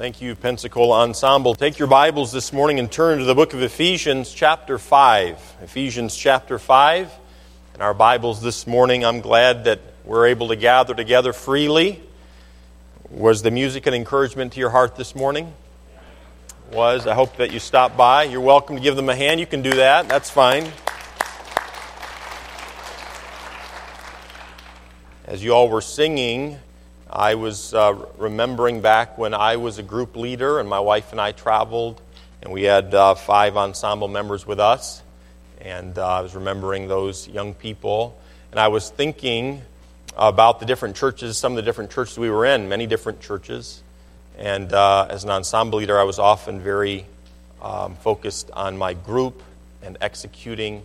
Thank you, Pensacola Ensemble. Take your Bibles this morning and turn to the book of Ephesians, chapter 5. Ephesians, chapter 5. In our Bibles this morning, I'm glad that we're able to gather together freely. Was the music an encouragement to your heart this morning? Was. I hope that you stopped by. You're welcome to give them a hand. You can do that. That's fine. As you all were singing, I was uh, remembering back when I was a group leader and my wife and I traveled, and we had uh, five ensemble members with us. And uh, I was remembering those young people. And I was thinking about the different churches, some of the different churches we were in, many different churches. And uh, as an ensemble leader, I was often very um, focused on my group and executing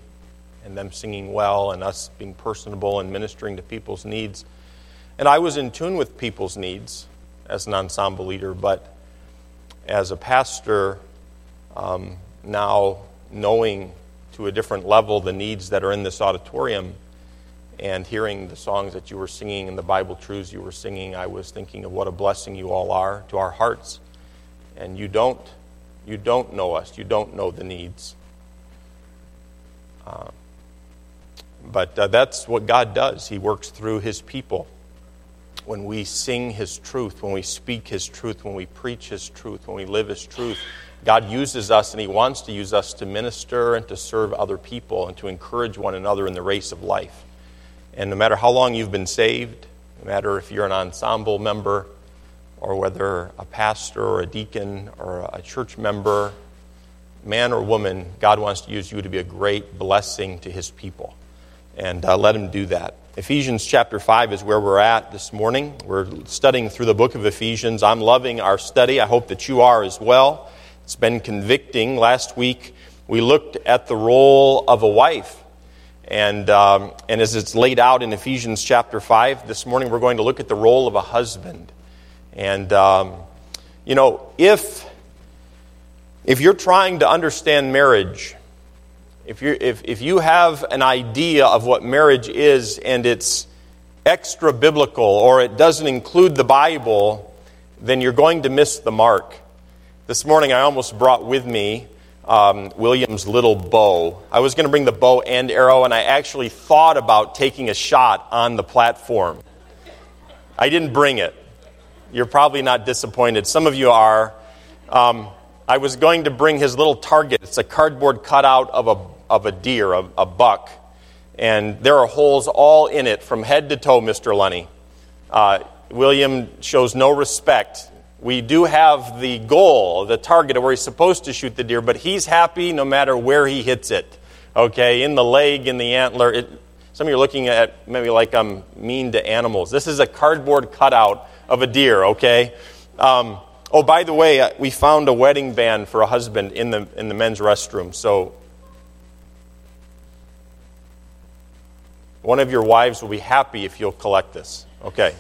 and them singing well and us being personable and ministering to people's needs. And I was in tune with people's needs as an ensemble leader, but as a pastor, um, now knowing to a different level the needs that are in this auditorium and hearing the songs that you were singing and the Bible truths you were singing, I was thinking of what a blessing you all are to our hearts. And you don't, you don't know us, you don't know the needs. Uh, but uh, that's what God does. He works through His people when we sing His truth, when we speak His truth, when we preach His truth, when we live His truth, God uses us and He wants to use us to minister and to serve other people and to encourage one another in the race of life. And no matter how long you've been saved, no matter if you're an ensemble member or whether a pastor or a deacon or a church member, man or woman, God wants to use you to be a great blessing to His people. And uh, let Him do that. Ephesians chapter 5 is where we're at this morning. We're studying through the book of Ephesians. I'm loving our study. I hope that you are as well. It's been convicting. Last week, we looked at the role of a wife. And, um, and as it's laid out in Ephesians chapter 5, this morning we're going to look at the role of a husband. And, um, you know, if, if you're trying to understand marriage, if, you if, if you have an idea of what marriage is and it's extra biblical or it doesn't include the Bible, then you're going to miss the mark. This morning I almost brought with me um, William's little bow. I was going to bring the bow and arrow, and I actually thought about taking a shot on the platform. I didn't bring it. You're probably not disappointed. Some of you are. Um, I was going to bring his little target. It's a cardboard cutout of a of a deer, a, a buck, and there are holes all in it from head to toe, Mr. Lunny. Uh, William shows no respect. We do have the goal, the target of where he's supposed to shoot the deer, but he's happy no matter where he hits it. Okay, in the leg, in the antler. It, some of you are looking at maybe like I'm mean to animals. This is a cardboard cutout of a deer, okay? Um, oh, by the way, uh, we found a wedding band for a husband in the, in the men's restroom. So One of your wives will be happy if you'll collect this. Okay,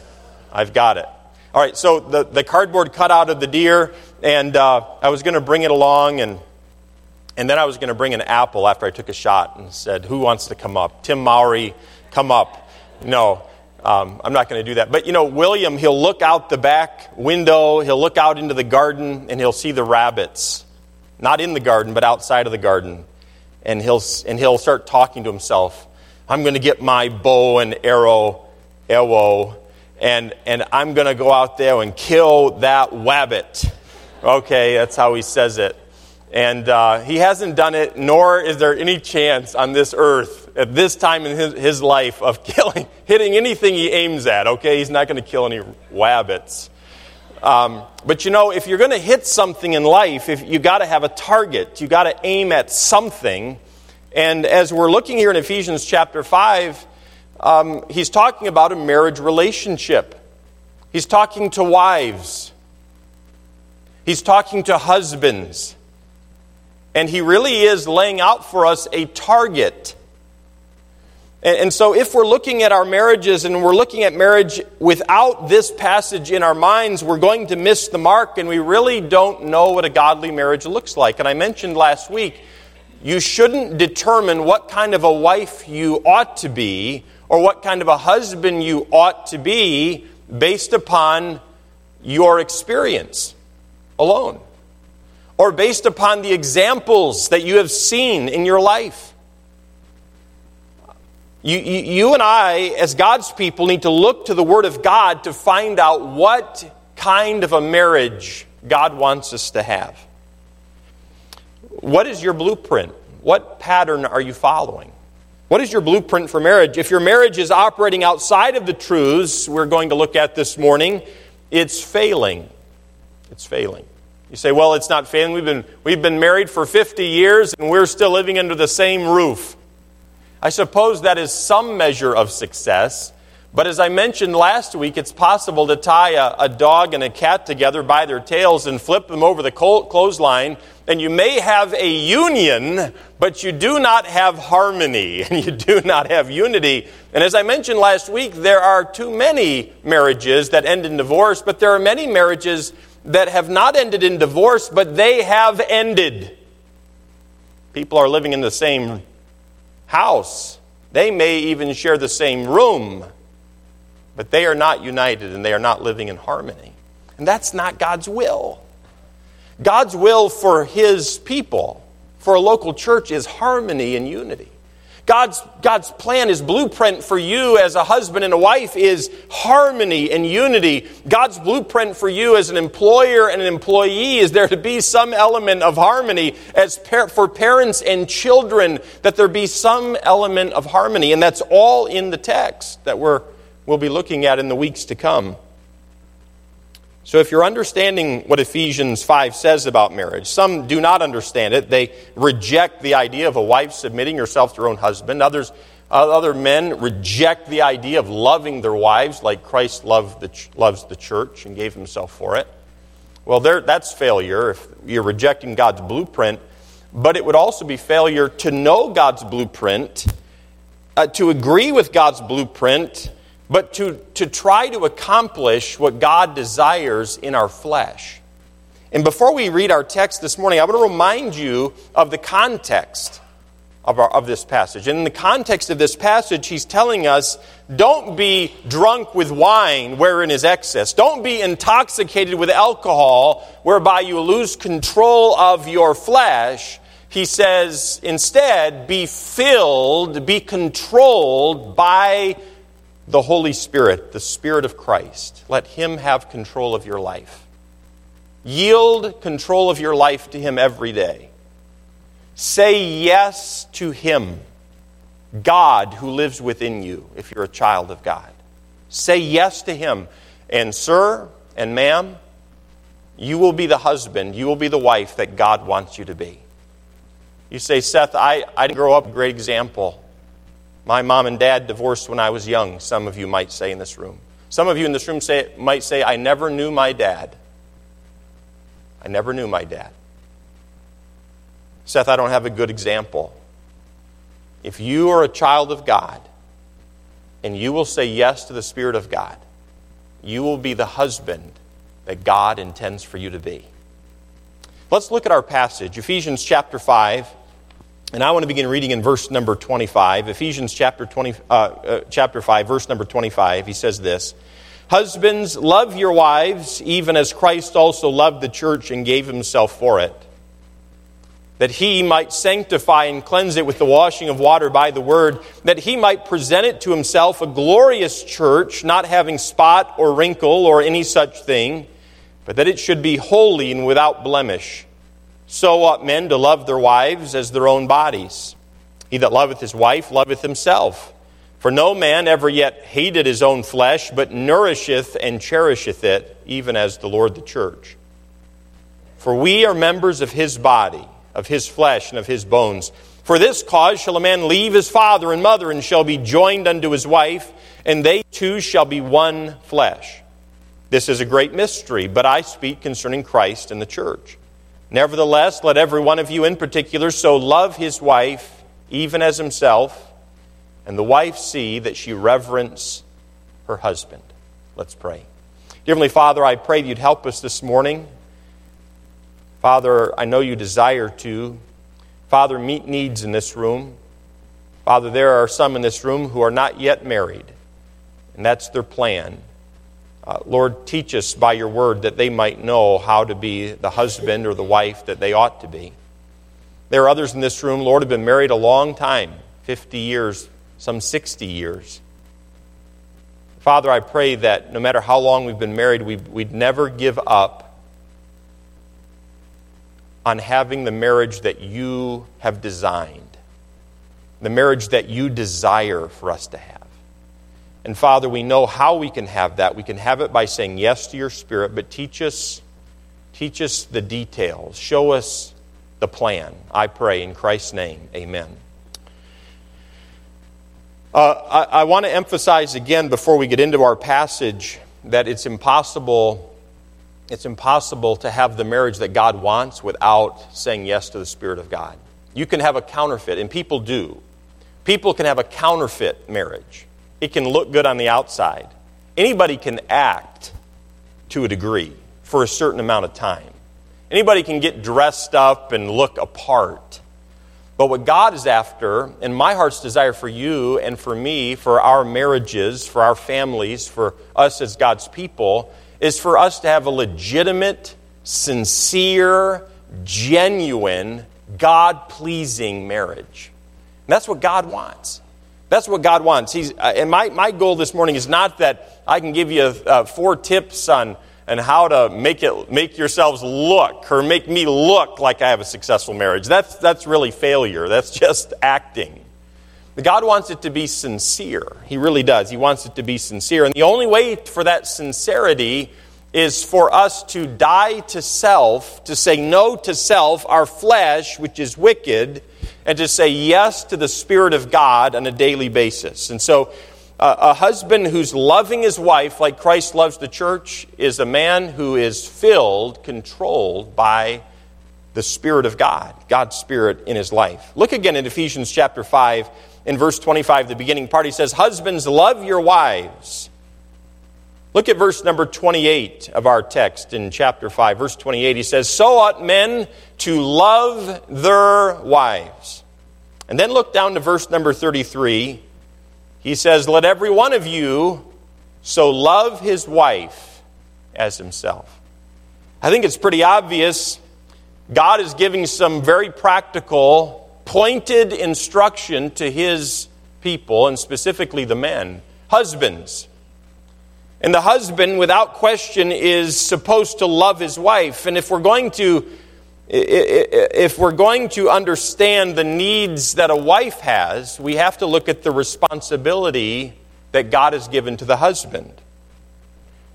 I've got it. All right, so the, the cardboard cutout of the deer, and uh, I was going to bring it along, and, and then I was going to bring an apple after I took a shot and said, Who wants to come up? Tim Mowry, come up. No, um, I'm not going to do that. But you know, William, he'll look out the back window, he'll look out into the garden, and he'll see the rabbits. Not in the garden, but outside of the garden. And he'll, and he'll start talking to himself. I'm going to get my bow and arrow, arrow, and, and I'm going to go out there and kill that wabbit. Okay, that's how he says it. And uh, he hasn't done it, nor is there any chance on this earth at this time in his, his life of killing, hitting anything he aims at. Okay, he's not going to kill any wabbits. Um, but you know, if you're going to hit something in life, if you got to have a target, you got to aim at something. And as we're looking here in Ephesians chapter 5, um, he's talking about a marriage relationship. He's talking to wives, he's talking to husbands. And he really is laying out for us a target. And, and so, if we're looking at our marriages and we're looking at marriage without this passage in our minds, we're going to miss the mark, and we really don't know what a godly marriage looks like. And I mentioned last week you shouldn't determine what kind of a wife you ought to be or what kind of a husband you ought to be based upon your experience. alone or based upon the examples that you have seen in your life. You, you, you, and I, as God's people, need to look to the Word of God to find out what kind of a marriage God wants us to have. What is your blueprint? What pattern are you following? What is your blueprint for marriage? If your marriage is operating outside of the truths we're going to look at this morning, it's failing. It's failing. You say, well, it's not failing. We've been, we've been married for 50 years and we're still living under the same roof. I suppose that is some measure of success. But as I mentioned last week, it's possible to tie a, a, dog and a cat together by their tails and flip them over the clothesline, and you may have a union, but you do not have harmony, and you do not have unity. And as I mentioned last week, there are too many marriages that end in divorce, but there are many marriages that have not ended in divorce, but they have ended. People are living in the same house. They may even share the same room, but they are not united and they are not living in harmony. And that's not God's will. God's will for His people, for a local church, is harmony and unity. God's, God's plan, His blueprint for you as a husband and a wife is harmony and unity. God's blueprint for you as an employer and an employee is there to be some element of harmony. As par- for parents and children, that there be some element of harmony. And that's all in the text that we're, we'll be looking at in the weeks to come. So, if you're understanding what Ephesians 5 says about marriage, some do not understand it. They reject the idea of a wife submitting herself to her own husband. Others, uh, other men reject the idea of loving their wives like Christ loved the, loves the church and gave himself for it. Well, there, that's failure if you're rejecting God's blueprint. But it would also be failure to know God's blueprint, uh, to agree with God's blueprint, but to, to try to accomplish what God desires in our flesh. And before we read our text this morning, I want to remind you of the context of, our, of this passage. And in the context of this passage, he's telling us don't be drunk with wine wherein is excess. Don't be intoxicated with alcohol whereby you lose control of your flesh. He says, instead, be filled, be controlled by the Holy Spirit, the Spirit of Christ. Let Him have control of your life. Yield control of your life to Him every day. Say yes to Him, God who lives within you, if you're a child of God. Say yes to Him. And, sir and ma'am, you will be the husband, you will be the wife that God wants you to be. You say, Seth, I, I didn't grow up a great example. My mom and dad divorced when I was young, some of you might say in this room. Some of you in this room say, might say, I never knew my dad. I never knew my dad. Seth, I don't have a good example. If you are a child of God and you will say yes to the Spirit of God, you will be the husband that God intends for you to be. Let's look at our passage, Ephesians chapter 5. And I want to begin reading in verse number 25, Ephesians chapter, 20, uh, uh, chapter 5, verse number 25. He says this Husbands, love your wives, even as Christ also loved the church and gave himself for it, that he might sanctify and cleanse it with the washing of water by the word, that he might present it to himself a glorious church, not having spot or wrinkle or any such thing, but that it should be holy and without blemish. So ought men to love their wives as their own bodies. He that loveth his wife loveth himself. For no man ever yet hated his own flesh, but nourisheth and cherisheth it, even as the Lord the church. For we are members of his body, of his flesh, and of his bones. For this cause shall a man leave his father and mother, and shall be joined unto his wife, and they two shall be one flesh. This is a great mystery, but I speak concerning Christ and the church. Nevertheless, let every one of you in particular so love his wife, even as himself, and the wife see that she reverence her husband. Let's pray. Dear Heavenly Father, I pray you'd help us this morning. Father, I know you desire to. Father, meet needs in this room. Father, there are some in this room who are not yet married, and that's their plan. Uh, Lord, teach us by your word that they might know how to be the husband or the wife that they ought to be. There are others in this room, Lord, have been married a long time 50 years, some 60 years. Father, I pray that no matter how long we've been married, we'd, we'd never give up on having the marriage that you have designed, the marriage that you desire for us to have. And Father, we know how we can have that. We can have it by saying yes to your spirit, but teach us teach us the details. Show us the plan. I pray in Christ's name. Amen. Uh, I, I want to emphasize again before we get into our passage that it's impossible it's impossible to have the marriage that God wants without saying yes to the Spirit of God. You can have a counterfeit, and people do. People can have a counterfeit marriage. It can look good on the outside. Anybody can act to a degree for a certain amount of time. Anybody can get dressed up and look apart. But what God is after, and my heart's desire for you and for me, for our marriages, for our families, for us as God's people, is for us to have a legitimate, sincere, genuine, God pleasing marriage. And that's what God wants. That's what God wants. He's, uh, and my, my goal this morning is not that I can give you uh, four tips on, on how to make, it, make yourselves look or make me look like I have a successful marriage. That's, that's really failure. That's just acting. God wants it to be sincere. He really does. He wants it to be sincere. And the only way for that sincerity is for us to die to self, to say no to self, our flesh, which is wicked, and to say yes to the Spirit of God on a daily basis. And so, uh, a husband who's loving his wife like Christ loves the church is a man who is filled, controlled by the Spirit of God, God's Spirit in his life. Look again in Ephesians chapter 5, in verse 25, the beginning part, he says, Husbands, love your wives. Look at verse number 28 of our text in chapter 5. Verse 28, he says, So ought men to love their wives. And then look down to verse number 33. He says, Let every one of you so love his wife as himself. I think it's pretty obvious. God is giving some very practical, pointed instruction to his people, and specifically the men. Husbands, and the husband, without question, is supposed to love his wife. And if we're going to if we're going to understand the needs that a wife has, we have to look at the responsibility that God has given to the husband.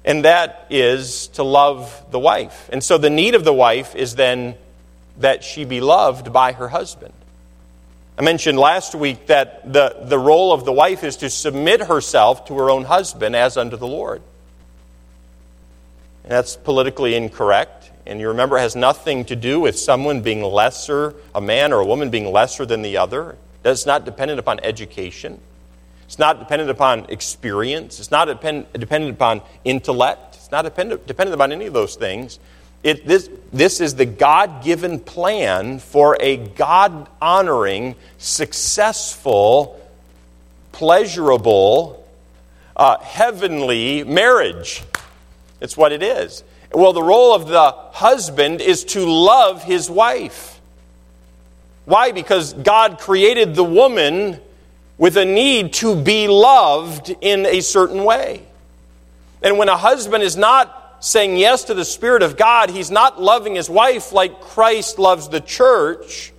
And that is to love the wife. And so the need of the wife is then that she be loved by her husband. I mentioned last week that the, the role of the wife is to submit herself to her own husband as unto the Lord. And that's politically incorrect. And you remember, it has nothing to do with someone being lesser, a man or a woman being lesser than the other. It's not dependent upon education. It's not dependent upon experience. It's not depend, dependent upon intellect. It's not dependent, dependent upon any of those things. It, this, this is the God given plan for a God honoring, successful, pleasurable, uh, heavenly marriage. It's what it is. Well, the role of the husband is to love his wife. Why? Because God created the woman with a need to be loved in a certain way. And when a husband is not saying yes to the Spirit of God, he's not loving his wife like Christ loves the church.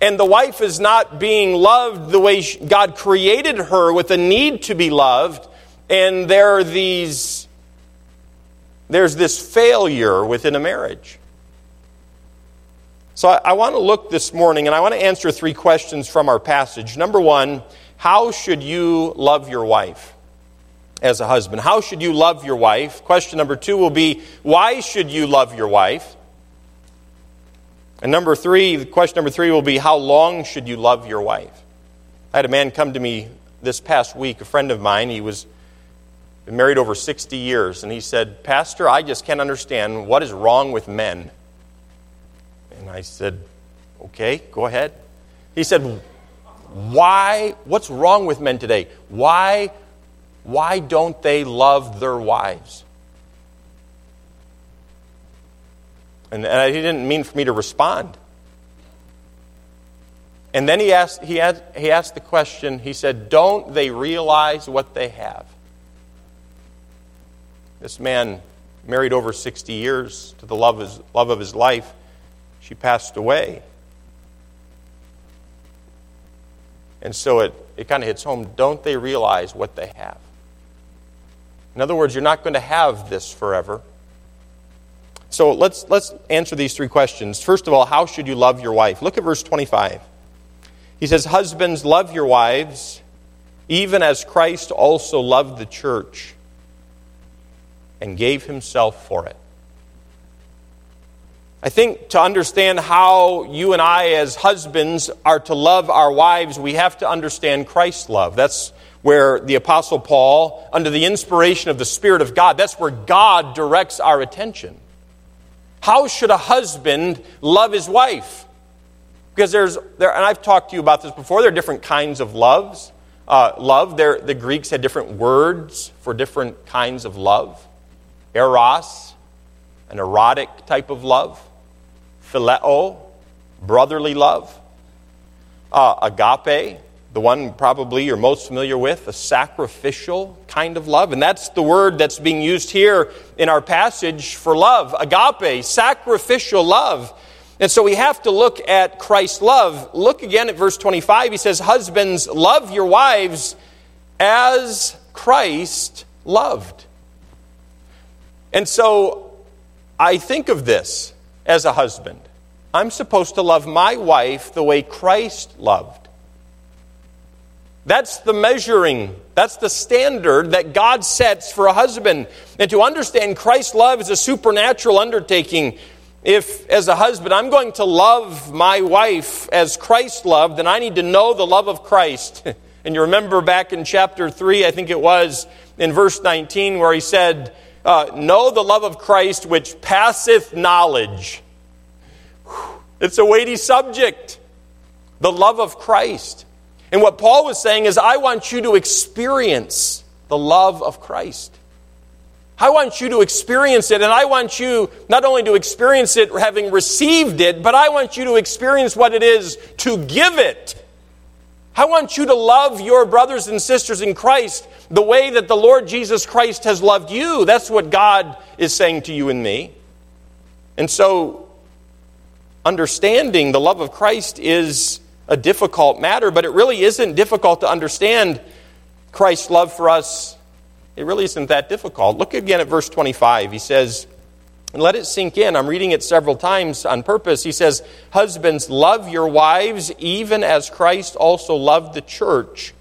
And the wife is not being loved the way God created her with a need to be loved. And there are these, there's this failure within a marriage. So I, I want to look this morning and I want to answer three questions from our passage. Number one, how should you love your wife? As a husband. How should you love your wife? Question number two will be why should you love your wife? And number three, question number three will be how long should you love your wife? I had a man come to me this past week, a friend of mine. He was married over 60 years, and he said, Pastor, I just can't understand what is wrong with men. And I said, Okay, go ahead. He said, Why? What's wrong with men today? Why Why don't they love their wives? And, and he didn't mean for me to respond. And then he asked, he, asked, he asked the question, he said, Don't they realize what they have? This man married over 60 years to the love of his, love of his life. She passed away. And so it, it kind of hits home. Don't they realize what they have? In other words, you're not going to have this forever. So let's, let's answer these three questions. First of all, how should you love your wife? Look at verse 25. He says, Husbands, love your wives, even as Christ also loved the church and gave himself for it. I think to understand how you and I, as husbands, are to love our wives, we have to understand Christ's love. That's where the Apostle Paul, under the inspiration of the Spirit of God, that's where God directs our attention. How should a husband love his wife? Because there's, there, and I've talked to you about this before, there are different kinds of loves. Uh, love, there, the Greeks had different words for different kinds of love. Eros, an erotic type of love phileo, brotherly love. Uh, agape, the one probably you're most familiar with, a sacrificial kind of love. And that's the word that's being used here in our passage for love agape, sacrificial love. And so we have to look at Christ's love. Look again at verse 25. He says, Husbands, love your wives as Christ loved. And so I think of this as a husband. I'm supposed to love my wife the way Christ loved. That's the measuring, that's the standard that God sets for a husband. And to understand Christ's love is a supernatural undertaking. If, as a husband, I'm going to love my wife as Christ loved, then I need to know the love of Christ. and you remember back in chapter 3, I think it was, in verse 19, where he said, uh, know the love of Christ which passeth knowledge. It's a weighty subject. The love of Christ. And what Paul was saying is, I want you to experience the love of Christ. I want you to experience it, and I want you not only to experience it having received it, but I want you to experience what it is to give it. I want you to love your brothers and sisters in Christ the way that the Lord Jesus Christ has loved you. That's what God is saying to you and me. And so, understanding the love of Christ is a difficult matter, but it really isn't difficult to understand Christ's love for us. It really isn't that difficult. Look again at verse 25. He says, and let it sink in. I'm reading it several times on purpose. He says, Husbands, love your wives even as Christ also loved the church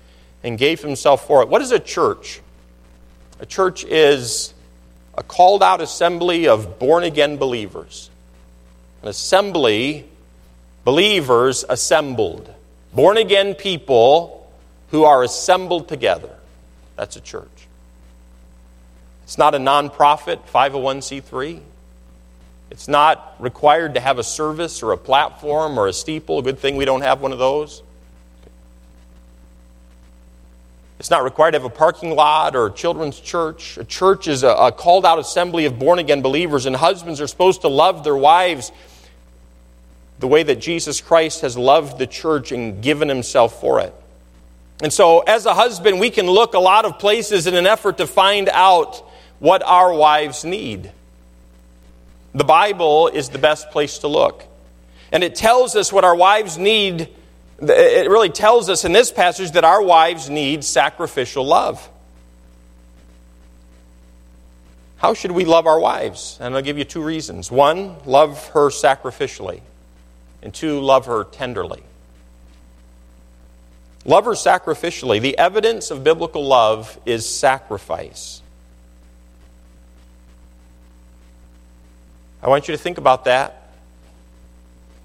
and gave himself for it. What is a church? A church is a called out assembly of born again believers. An assembly, believers assembled. Born again people who are assembled together. That's a church. It's not a nonprofit, 501c3. It's not required to have a service or a platform or a steeple. Good thing we don't have one of those. It's not required to have a parking lot or a children's church. A church is a, a called out assembly of born again believers, and husbands are supposed to love their wives the way that Jesus Christ has loved the church and given himself for it. And so, as a husband, we can look a lot of places in an effort to find out what our wives need. The Bible is the best place to look. And it tells us what our wives need. It really tells us in this passage that our wives need sacrificial love. How should we love our wives? And I'll give you two reasons. One, love her sacrificially. And two, love her tenderly. Love her sacrificially. The evidence of biblical love is sacrifice. I want you to think about that.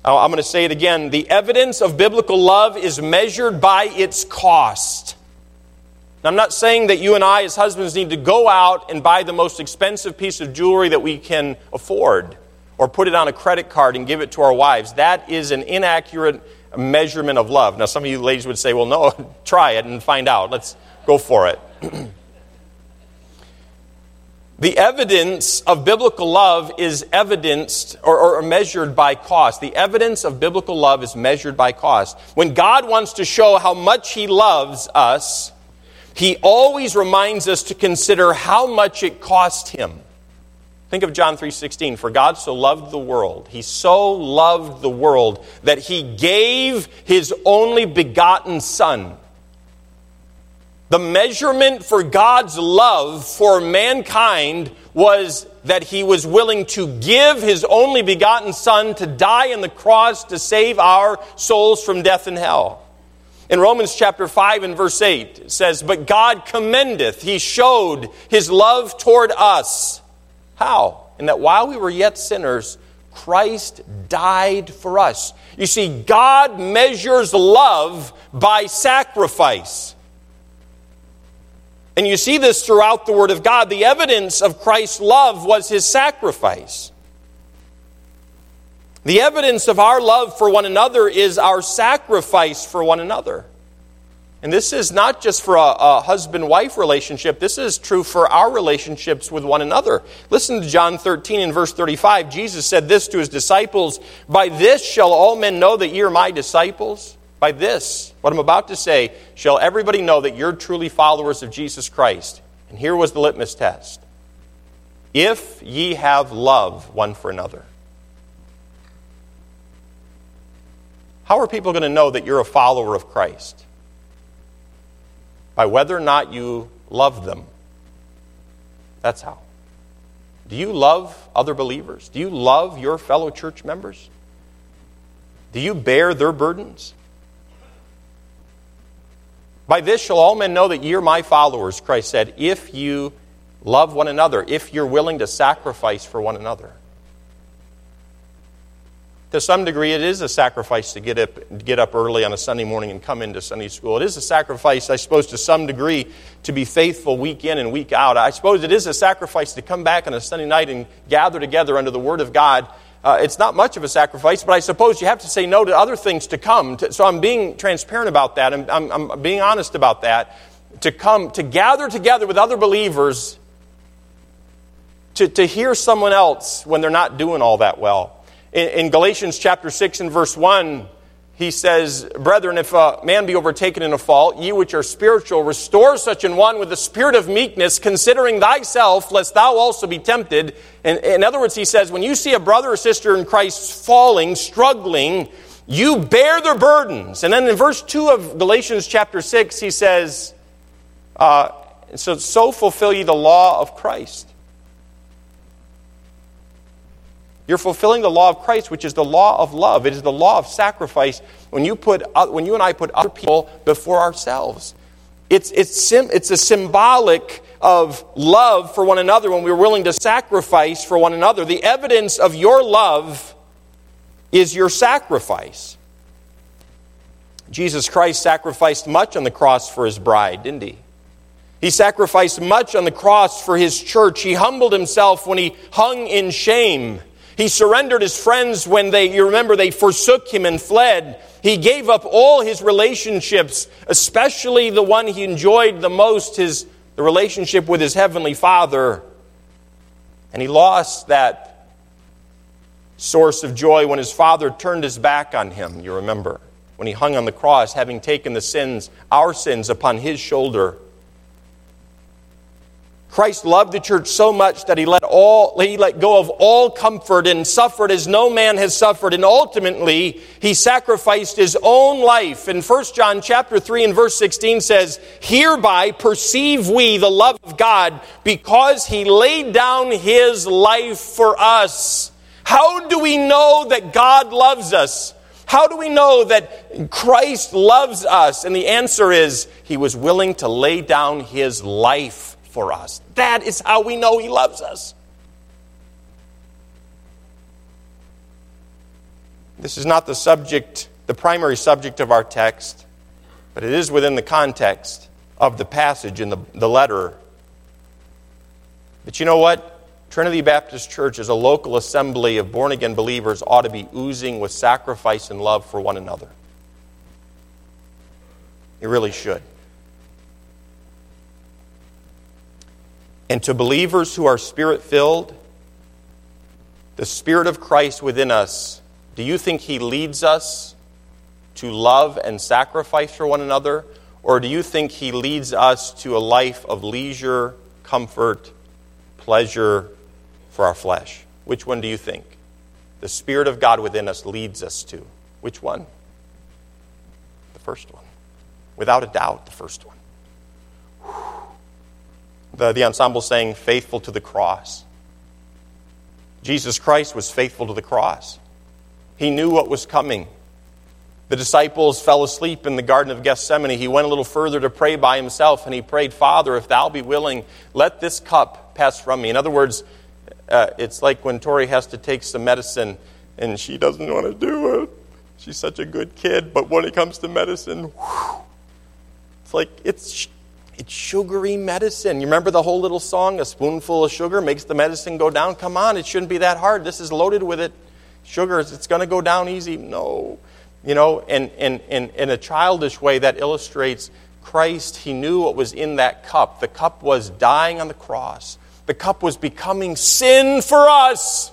I'm going to say it again. The evidence of biblical love is measured by its cost. Now, I'm not saying that you and I, as husbands, need to go out and buy the most expensive piece of jewelry that we can afford or put it on a credit card and give it to our wives. That is an inaccurate measurement of love. Now, some of you ladies would say, well, no, try it and find out. Let's go for it. The evidence of biblical love is evidenced or, or, measured by cost. The evidence of biblical love is measured by cost. When God wants to show how much He loves us, He always reminds us to consider how much it cost Him. Think of John 3:16, for God so loved the world. He so loved the world that he gave his only begotten son the measurement for God's love for mankind was that he was willing to give his only begotten Son to die on the cross to save our souls from death and hell. In Romans chapter 5 and verse 8, it says, But God commendeth, he showed his love toward us. How? In that while we were yet sinners, Christ died for us. You see, God measures love by sacrifice. And you see this throughout the Word of God. The evidence of Christ's love was his sacrifice. The evidence of our love for one another is our sacrifice for one another. And this is not just for a, a husband wife relationship, this is true for our relationships with one another. Listen to John 13 and verse 35. Jesus said this to his disciples By this shall all men know that ye are my disciples by this, what I'm about to say, shall everybody know that you're truly followers of Jesus Christ. And here was the litmus test if ye have love one for another. How are people going to know that you're a follower of Christ? By whether or not you love them. That's how. Do you love other believers? Do you love your fellow church members? Do you bear their burdens? By this shall all men know that ye are my followers, Christ said, if you love one another, if you're willing to sacrifice for one another. To some degree, it is a sacrifice to get up, get up early on a Sunday morning and come into Sunday school. It is a sacrifice, I suppose, to some degree, to be faithful week in and week out. I suppose it is a sacrifice to come back on a Sunday night and gather together under the Word of God uh, it's not much of a sacrifice, but I suppose you have to say no to other things to come. To, so I'm being transparent about that. I'm, I'm, I'm being honest about that. To come, to gather together with other believers, to, to hear someone else when they're not doing all that well. In, Galatians chapter 6 and verse 1, he says, Brethren, if a man be overtaken in a fault, ye which are spiritual, restore such an one with the spirit of meekness, considering thyself, lest thou also be tempted. In other words, he says, when you see a brother or sister in Christ falling, struggling, you bear their burdens. And then in verse 2 of Galatians chapter 6, he says, uh, so, so fulfill ye the law of Christ. You're fulfilling the law of Christ, which is the law of love. It is the law of sacrifice when you, put, uh, when you and I put other people before ourselves. It's, it's, sim, it's a symbolic of love for one another when we're willing to sacrifice for one another. The evidence of your love is your sacrifice. Jesus Christ sacrificed much on the cross for his bride, didn't he? He sacrificed much on the cross for his church. He humbled himself when he hung in shame. He surrendered his friends when they, you remember, they forsook him and fled. He gave up all his relationships, especially the one he enjoyed the most, his, the relationship with his heavenly Father. And he lost that source of joy when his father turned his back on him, you remember, when he hung on the cross, having taken the sins, our sins, upon his shoulder. Christ loved the church so much that he let all he let go of all comfort and suffered as no man has suffered and ultimately he sacrificed his own life. In 1 John chapter 3 and verse 16 says, "Hereby perceive we the love of God because he laid down his life for us." How do we know that God loves us? How do we know that Christ loves us? And the answer is he was willing to lay down his life for us. That is how we know He loves us. This is not the subject, the primary subject of our text, but it is within the context of the passage in the, the letter. But you know what? Trinity Baptist Church as a local assembly of born again believers ought to be oozing with sacrifice and love for one another. It really should. And to believers who are spirit filled, the Spirit of Christ within us, do you think He leads us to love and sacrifice for one another? Or do you think He leads us to a life of leisure, comfort, pleasure for our flesh? Which one do you think? The Spirit of God within us leads us to. Which one? The first one. Without a doubt, the first one. The, the ensemble saying, faithful to the cross. Jesus Christ was faithful to the cross. He knew what was coming. The disciples fell asleep in the Garden of Gethsemane. He went a little further to pray by himself, and he prayed, Father, if thou be willing, let this cup pass from me. In other words, uh, it's like when Tori has to take some medicine and she doesn't want to do it. She's such a good kid, but when it comes to medicine, whew, it's like it's it's sugary medicine. You remember the whole little song, a spoonful of sugar makes the medicine go down? Come on, it shouldn't be that hard. This is loaded with it. Sugar, it's going to go down easy. No. You know, and, and, and in a childish way, that illustrates Christ. He knew what was in that cup. The cup was dying on the cross, the cup was becoming sin for us.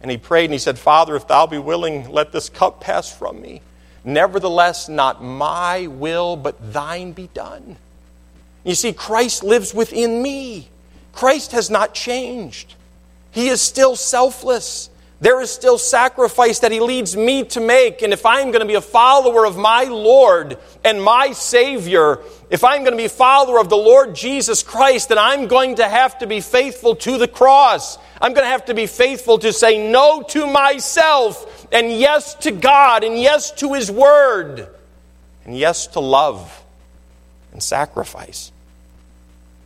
And he prayed and he said, Father, if thou be willing, let this cup pass from me. Nevertheless, not my will, but thine be done. You see, Christ lives within me. Christ has not changed. He is still selfless. There is still sacrifice that He leads me to make. And if I'm going to be a follower of my Lord and my Savior, if I'm going to be a follower of the Lord Jesus Christ, then I'm going to have to be faithful to the cross. I'm going to have to be faithful to say no to myself and yes to God and yes to His Word and yes to love and sacrifice.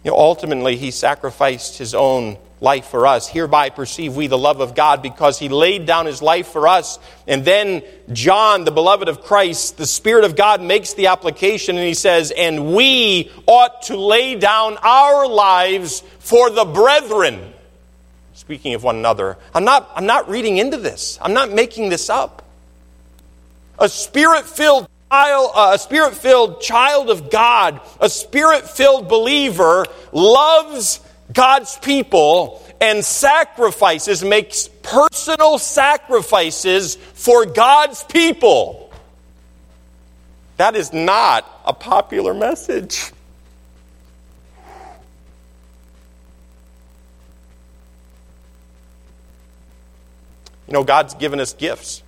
You know, ultimately, He sacrificed His own life for us. Hereby perceive we the love of God because He laid down His life for us. And then John, the beloved of Christ, the Spirit of God makes the application and he says, And we ought to lay down our lives for the brethren speaking of one another. I'm not, I'm not reading into this, I'm not making this up. A spirit filled child, uh, a spirit filled child of God, a spirit filled believer loves God's people and sacrifices, makes personal sacrifices for God's people. That is not a popular message. You know, God's given us gifts.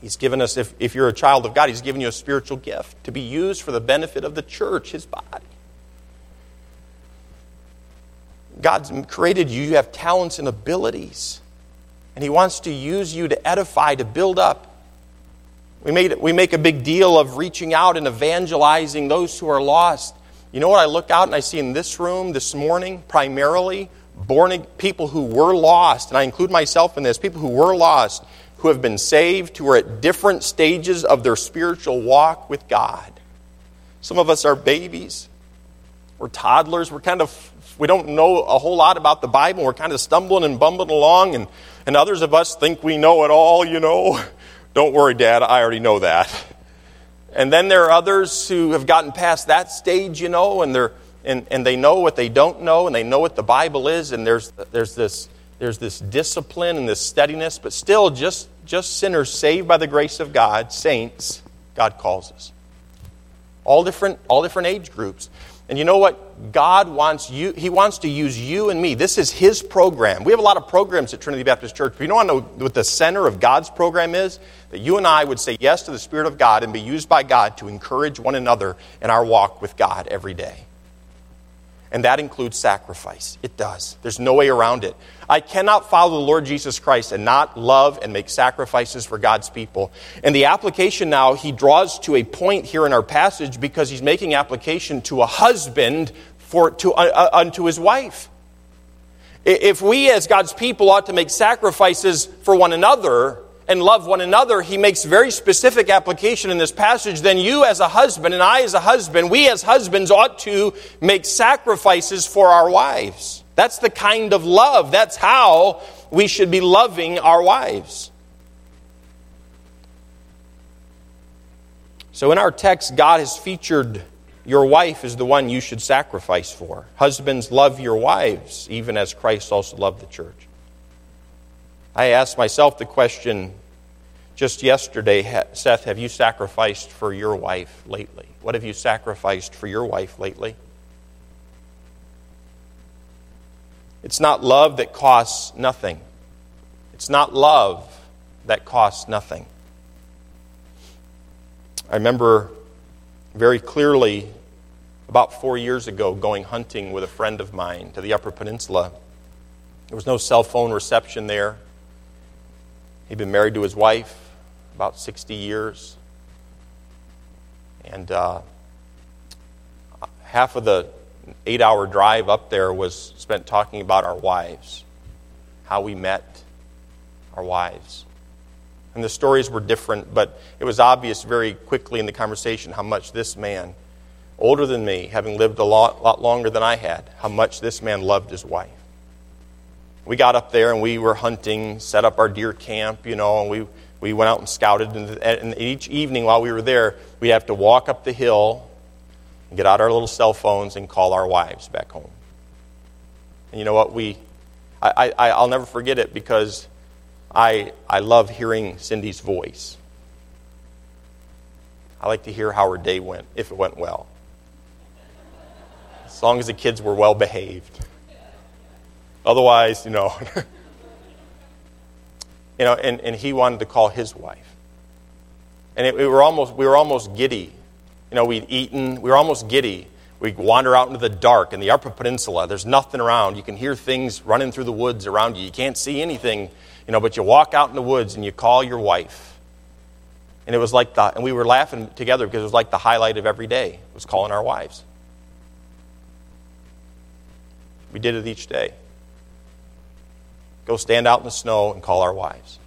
He's given us, if, if you're a child of God, He's given you a spiritual gift to be used for the benefit of the church, His body. God's created you, you have talents and abilities. And He wants to use you to edify, to build up. We, made, we make a big deal of reaching out and evangelizing those who are lost. You know what I look out and I see in this room this morning, primarily? Born people who were lost, and I include myself in this, people who were lost, who have been saved, who are at different stages of their spiritual walk with God. Some of us are babies. We're toddlers. We're kind of, we don't know a whole lot about the Bible. We're kind of stumbling and bumbling along, and, and others of us think we know it all, you know. Don't worry, Dad, I already know that. And then there are others who have gotten past that stage, you know, and they're and, and they know what they don't know, and they know what the Bible is, and there's, there's, this, there's this discipline and this steadiness, but still just, just sinners saved by the grace of God, saints, God calls us. All different, all different age groups. And you know what? God wants you, He wants to use you and me. This is His program. We have a lot of programs at Trinity Baptist Church, but you know what the center of God's program is? That you and I would say yes to the Spirit of God and be used by God to encourage one another in our walk with God every day. And that includes sacrifice. It does. There's no way around it. I cannot follow the Lord Jesus Christ and not love and make sacrifices for God's people. And the application now, he draws to a point here in our passage because he's making application to a husband for, to, uh, uh unto his wife. If we as God's people ought to make sacrifices for one another, and love one another, he makes very specific application in this passage. Then you, as a husband, and I, as a husband, we as husbands ought to make sacrifices for our wives. That's the kind of love. That's how we should be loving our wives. So, in our text, God has featured your wife is the one you should sacrifice for. Husbands, love your wives, even as Christ also loved the church. I asked myself the question just yesterday Seth, have you sacrificed for your wife lately? What have you sacrificed for your wife lately? It's not love that costs nothing. It's not love that costs nothing. I remember very clearly about four years ago going hunting with a friend of mine to the Upper Peninsula. There was no cell phone reception there. He'd been married to his wife about 60 years. And uh, half of the eight hour drive up there was spent talking about our wives, how we met our wives. And the stories were different, but it was obvious very quickly in the conversation how much this man, older than me, having lived a lot, lot longer than I had, how much this man loved his wife. We got up there and we were hunting, set up our deer camp, you know, and we, we went out and scouted. And, and each evening while we were there, we'd have to walk up the hill and get out our little cell phones and call our wives back home. And you know what? We, I, I, I'll never forget it because I, I love hearing Cindy's voice. I like to hear how her day went, if it went well. As long as the kids were well behaved. Otherwise, you know. you know, and, and he wanted to call his wife. And it, we, were almost, we were almost giddy. You know, we'd eaten, we were almost giddy. We'd wander out into the dark in the Upper Peninsula. There's nothing around. You can hear things running through the woods around you. You can't see anything you know, but you walk out in the woods and you call your wife. And it was like the, and we were laughing together because it was like the highlight of every day, was calling our wives. We did it each day. Go stand out in the snow and call our wives.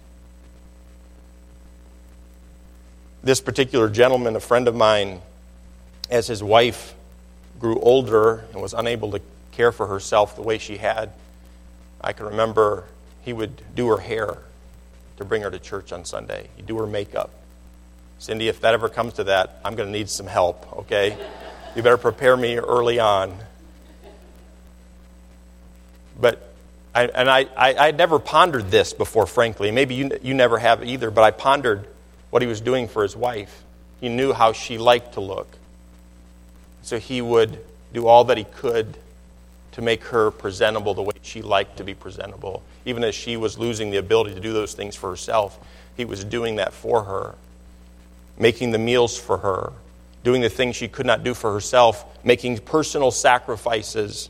This particular gentleman, a friend of mine, as his wife grew older and was unable to care for herself the way she had, I can remember he would do her hair to bring her to church on Sunday. He'd do her makeup. Cindy, if that ever comes to that, I'm going to need some help, okay? You better prepare me early on. But, I, and I, I, I'd never pondered this before, frankly. Maybe you, you never have either, but I pondered what he was doing for his wife. He knew how she liked to look. So he would do all that he could to make her presentable the way she liked to be presentable. Even as she was losing the ability to do those things for herself, he was doing that for her, making the meals for her, doing the things she could not do for herself, making personal sacrifices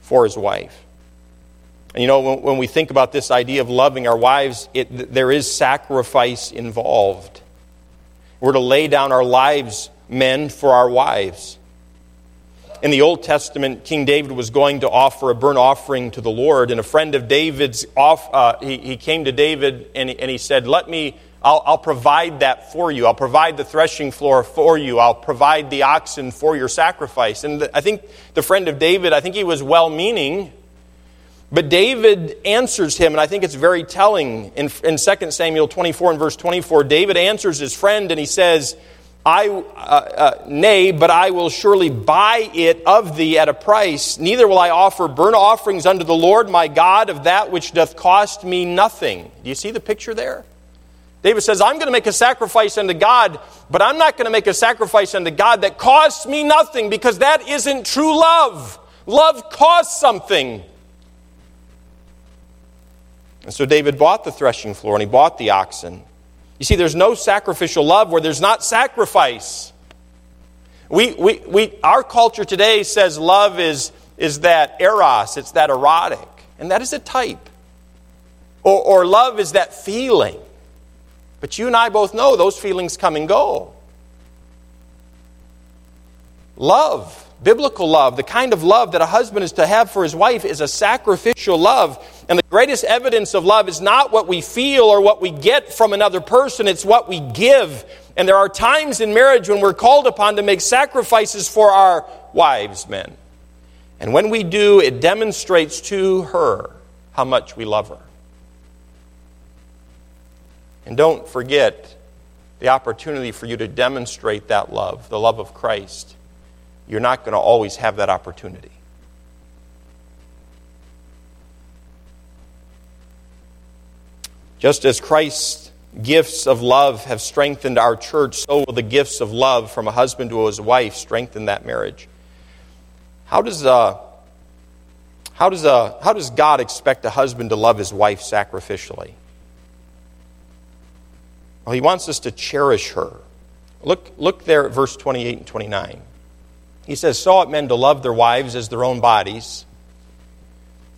for his wife. You know, when, when we think about this idea of loving our wives, it, there is sacrifice involved. We're to lay down our lives, men, for our wives in the Old Testament, King David was going to offer a burnt offering to the Lord, and a friend of David's off, uh, he, he came to David and he, and he said, "Let me, I'll, I'll provide that for you. I'll provide the threshing floor for you. I'll provide the oxen for your sacrifice." And the, I think the friend of David, I think he was well-meaning, but David answers him, and I think it's very telling. In, in 2 Samuel 24 and verse 24, David answers his friend and he says. I, uh, uh, nay, but I will surely buy it of thee at a price. Neither will I offer burnt offerings unto the Lord my God of that which doth cost me nothing. Do you see the picture there? David says, I'm going to make a sacrifice unto God, but I'm not going to make a sacrifice unto God that costs me nothing because that isn't true love. Love costs something. And so David bought the threshing floor and he bought the oxen. You see, there's no sacrificial love where there's not sacrifice. We, we, we, our culture today says love is, is that eros, it's that erotic, and that is a type. Or, or love is that feeling. But you and I both know those feelings come and go. Love Biblical love, the kind of love that a husband is to have for his wife, is a sacrificial love. And the greatest evidence of love is not what we feel or what we get from another person, it's what we give. And there are times in marriage when we're called upon to make sacrifices for our wives, men. And when we do, it demonstrates to her how much we love her. And don't forget the opportunity for you to demonstrate that love, the love of Christ you're not going to always have that opportunity. Just as Christ's gifts of love have strengthened our church, so will the gifts of love from a husband to his wife strengthen that marriage. How does, uh, how does, uh, how does God expect a husband to love his wife sacrificially? Well, he wants us to cherish her. Look, look there at verse 28 and 29. He says, So ought men to love their wives as their own bodies.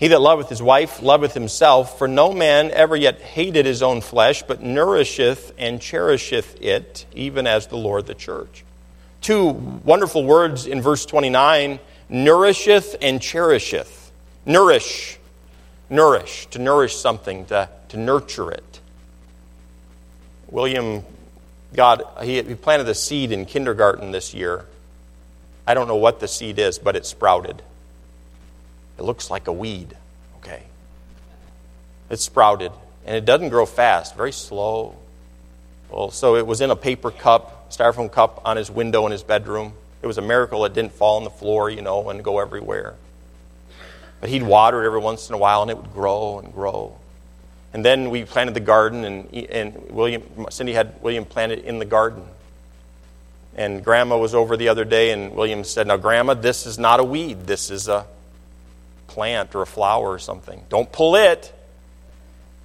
He that loveth his wife loveth himself, for no man ever yet hated his own flesh, but nourisheth and cherisheth it, even as the Lord the church. Two wonderful words in verse 29 nourisheth and cherisheth. Nourish, nourish, to nourish something, to, to nurture it. William, God, he, he planted a seed in kindergarten this year. I don't know what the seed is, but it sprouted. It looks like a weed, okay? It sprouted, and it doesn't grow fast, very slow. Well, so it was in a paper cup, styrofoam cup on his window in his bedroom. It was a miracle it didn't fall on the floor, you know, and go everywhere. But he'd water it every once in a while, and it would grow and grow. And then we planted the garden, and, and William, Cindy had William planted in the garden. And Grandma was over the other day, and William said, Now, Grandma, this is not a weed. This is a plant or a flower or something. Don't pull it.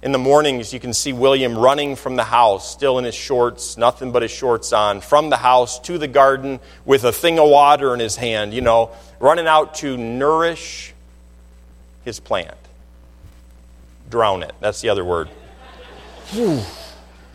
In the mornings, you can see William running from the house, still in his shorts, nothing but his shorts on, from the house to the garden with a thing of water in his hand, you know, running out to nourish his plant. Drown it. That's the other word.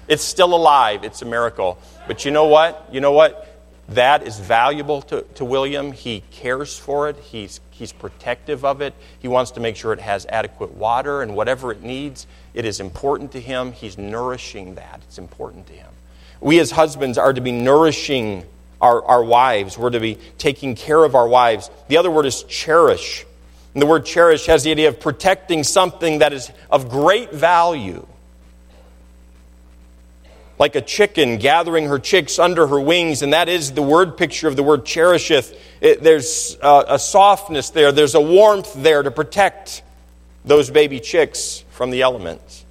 It's still alive. It's a miracle. But you know what? You know what? That is valuable to, to William. He cares for it, he's, he's protective of it. He wants to make sure it has adequate water and whatever it needs. It is important to him. He's nourishing that. It's important to him. We as husbands are to be nourishing our, our wives, we're to be taking care of our wives. The other word is cherish. And the word cherish has the idea of protecting something that is of great value like a chicken gathering her chicks under her wings, and that is the word picture of the word cherisheth. It, there's a, a softness there, there's a warmth there to protect those baby chicks from the elements.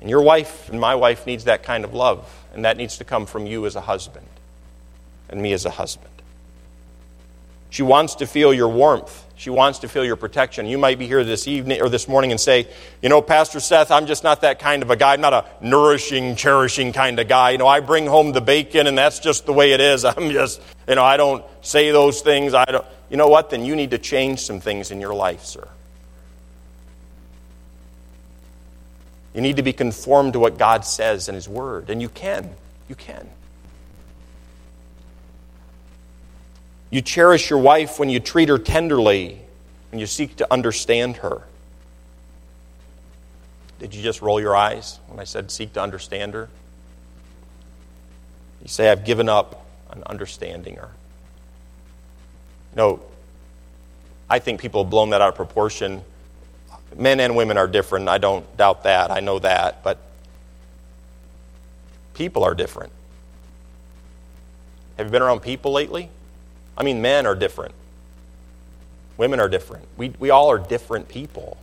And your wife and my wife needs that kind of love, and that needs to come from you as a husband and me as a husband. She wants to feel your warmth. She wants to feel your protection. You might be here this evening or this morning and say, you know, Pastor Seth, I'm just not that kind of a guy. I'm not a nourishing, cherishing kind of guy. You know, I bring home the bacon and that's just the way it is. I'm just, you know, I don't say those things. I don't. You know what? Then you need to change some things in your life, sir. You need to be conformed to what God says in His Word, and you can. You can. You cherish your wife when you treat her tenderly and you seek to understand her. Did you just roll your eyes when I said seek to understand her? You say, I've given up on understanding her. No, I think people have blown that out of proportion. Men and women are different. I don't doubt that. I know that. But people are different. Have you been around people lately? I mean, men are different, women are different. We, we all are different people.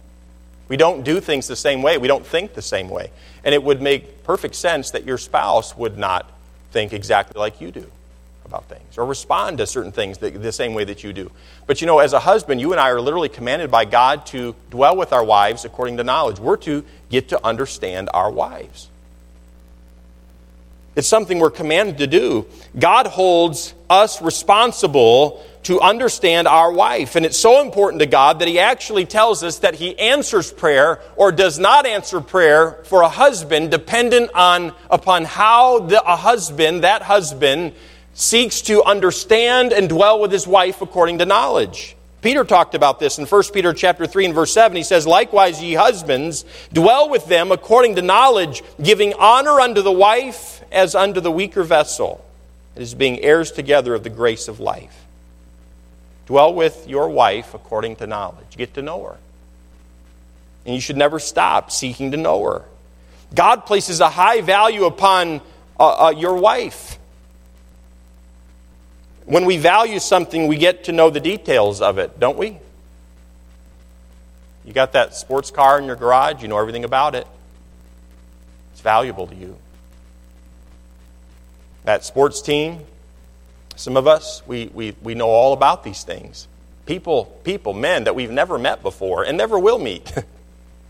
We don't do things the same way, we don't think the same way. And it would make perfect sense that your spouse would not think exactly like you do about things or respond to certain things the, the same way that you do. But you know, as a husband, you and I are literally commanded by God to dwell with our wives according to knowledge. We're to get to understand our wives. It's something we're commanded to do. God holds us responsible to understand our wife. And it's so important to God that He actually tells us that He answers prayer or does not answer prayer for a husband dependent on upon how the, a husband, that husband, seeks to understand and dwell with his wife according to knowledge. Peter talked about this in 1 Peter chapter 3 and verse 7. He says, Likewise, ye husbands, dwell with them according to knowledge, giving honor unto the wife as unto the weaker vessel, as being heirs together of the grace of life. Dwell with your wife according to knowledge. Get to know her. And you should never stop seeking to know her. God places a high value upon uh, uh, your wife. When we value something, we get to know the details of it, don't we? You got that sports car in your garage, you know everything about it. It's valuable to you. That sports team, some of us, we, we, we know all about these things. People, people, men that we've never met before and never will meet.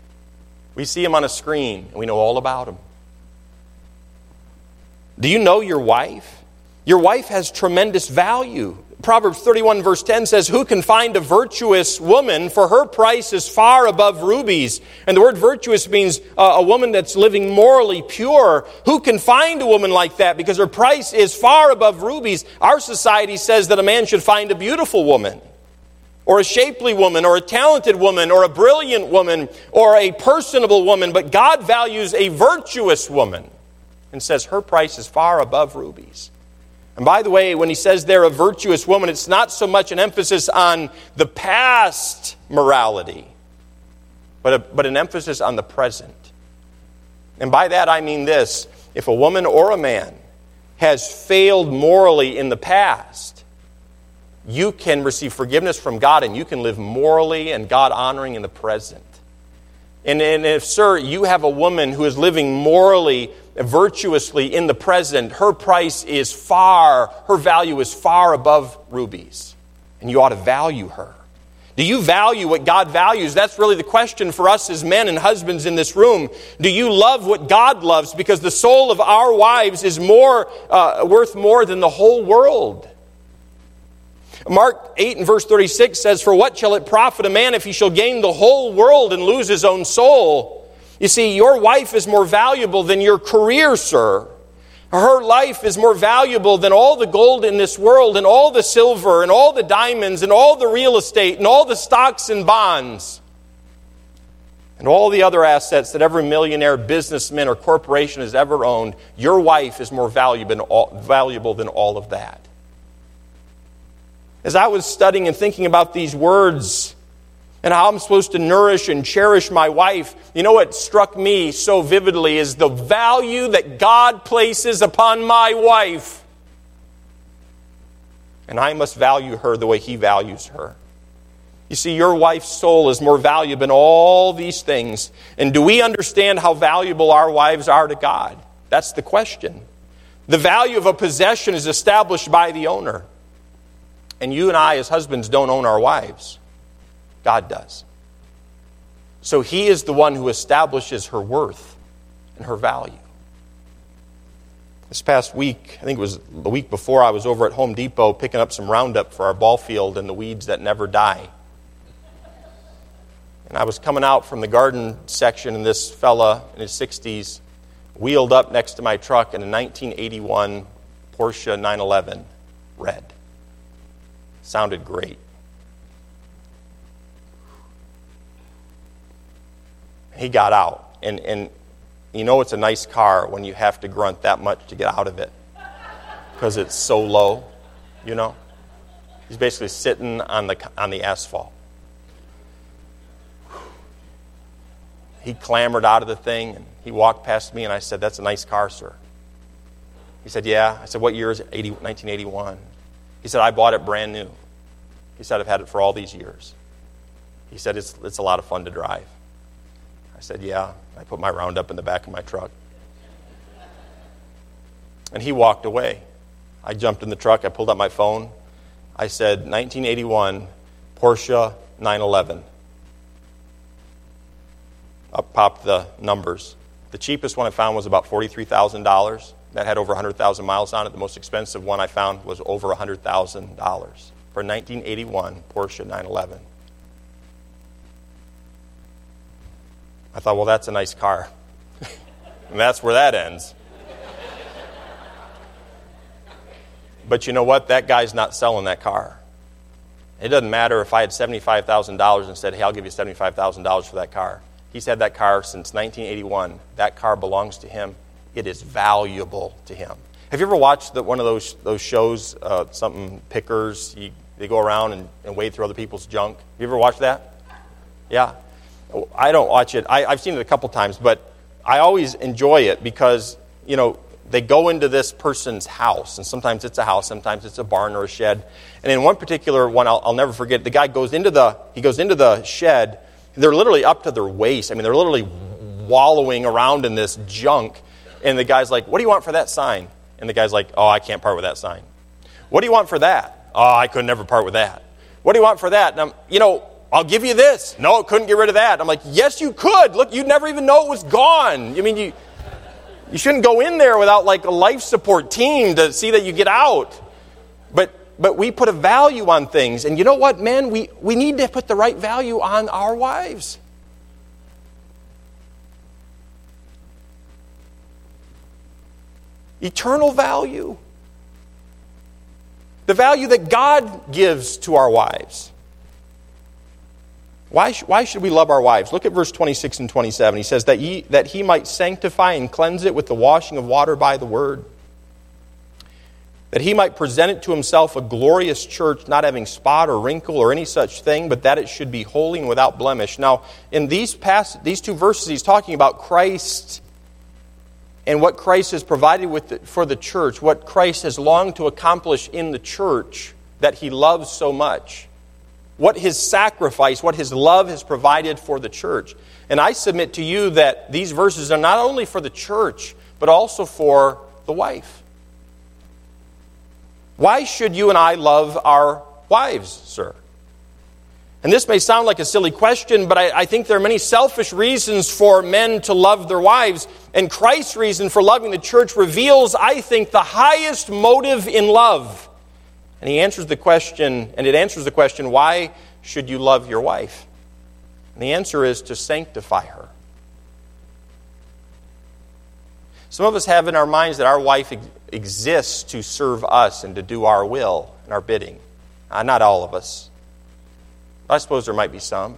we see them on a screen and we know all about them. Do you know your wife? Your wife has tremendous value. Proverbs 31, verse 10 says, Who can find a virtuous woman? For her price is far above rubies. And the word virtuous means uh, a woman that's living morally pure. Who can find a woman like that? Because her price is far above rubies. Our society says that a man should find a beautiful woman, or a shapely woman, or a talented woman, or a brilliant woman, or a personable woman. But God values a virtuous woman and says her price is far above rubies. And by the way, when he says they're a virtuous woman, it's not so much an emphasis on the past morality, but, a, but an emphasis on the present. And by that I mean this if a woman or a man has failed morally in the past, you can receive forgiveness from God and you can live morally and God honoring in the present. And, and if, sir, you have a woman who is living morally virtuously in the present, her price is far, her value is far above rubies. And you ought to value her. Do you value what God values? That's really the question for us as men and husbands in this room. Do you love what God loves? Because the soul of our wives is more uh, worth more than the whole world. Mark 8 and verse 36 says, For what shall it profit a man if he shall gain the whole world and lose his own soul? You see, your wife is more valuable than your career, sir. Her life is more valuable than all the gold in this world, and all the silver, and all the diamonds, and all the real estate, and all the stocks and bonds, and all the other assets that every millionaire, businessman, or corporation has ever owned. Your wife is more valuable than all, of that. As I was studying and thinking about these words, and how I'm supposed to nourish and cherish my wife. You know what struck me so vividly is the value that God places upon my wife. And I must value her the way He values her. You see, your wife's soul is more valuable than all these things. And do we understand how valuable our wives are to God? That's the question. The value of a possession is established by the owner. And you and I, as husbands, don't own our wives. God does. So He is the one who establishes her worth and her value. This past week, I think it was the week before, I was over at Home Depot picking up some Roundup for our ball field and the weeds that never die. And I was coming out from the garden section, and this fella in his 60s wheeled up next to my truck in a 1981 Porsche 911 red. Sounded great. He got out. And, and you know it's a nice car when you have to grunt that much to get out of it because it's so low, you know? He's basically sitting on the, on the asphalt. He clambered out of the thing and he walked past me and I said, That's a nice car, sir. He said, Yeah. I said, What year is it? 80, 1981. He said, I bought it brand new. He said, I've had it for all these years. He said, It's, it's a lot of fun to drive. I said, Yeah. I put my Roundup in the back of my truck. And he walked away. I jumped in the truck. I pulled out my phone. I said, 1981 Porsche 911. Up popped the numbers. The cheapest one I found was about $43,000. That had over 100,000 miles on it. The most expensive one I found was over $100,000 for 1981 Porsche 911. I thought, well, that's a nice car. and that's where that ends. but you know what? That guy's not selling that car. It doesn't matter if I had $75,000 and said, hey, I'll give you $75,000 for that car. He's had that car since 1981. That car belongs to him. It is valuable to him. Have you ever watched the, one of those, those shows, uh, something pickers? You, they go around and, and wade through other people's junk. Have you ever watched that? Yeah. I don't watch it. I, have seen it a couple times, but I always enjoy it because, you know, they go into this person's house, and sometimes it's a house, sometimes it's a barn or a shed. And in one particular one, I'll, I'll never forget, the guy goes into the, he goes into the shed, they're literally up to their waist. I mean, they're literally wallowing around in this junk. And the guy's like, What do you want for that sign? And the guy's like, Oh, I can't part with that sign. What do you want for that? Oh, I could never part with that. What do you want for that? And I'm, you know, I'll give you this. No, it couldn't get rid of that. I'm like, Yes, you could. Look, you'd never even know it was gone. I mean, you, you shouldn't go in there without like a life support team to see that you get out. But but we put a value on things. And you know what, men? We, we need to put the right value on our wives. Eternal value. The value that God gives to our wives. Why, sh- why should we love our wives? Look at verse 26 and 27. He says, that, ye, that he might sanctify and cleanse it with the washing of water by the word that he might present it to himself a glorious church, not having spot or wrinkle or any such thing, but that it should be holy and without blemish. Now, in these, past, these two verses, he's talking about Christ and what Christ has provided with the, for the church, what Christ has longed to accomplish in the church that he loves so much, what his sacrifice, what his love has provided for the church. And I submit to you that these verses are not only for the church, but also for the wife. Why should you and I love our wives, sir? And this may sound like a silly question, but I, I, think there are many selfish reasons for men to love their wives. And Christ's reason for loving the church reveals, I think, the highest motive in love. And he answers the question, and it answers the question, why should you love your wife? And the answer is to sanctify her. Some of us have in our minds that our wife exists to serve us and to do our will and our bidding. Uh, not all of us. I suppose there might be some.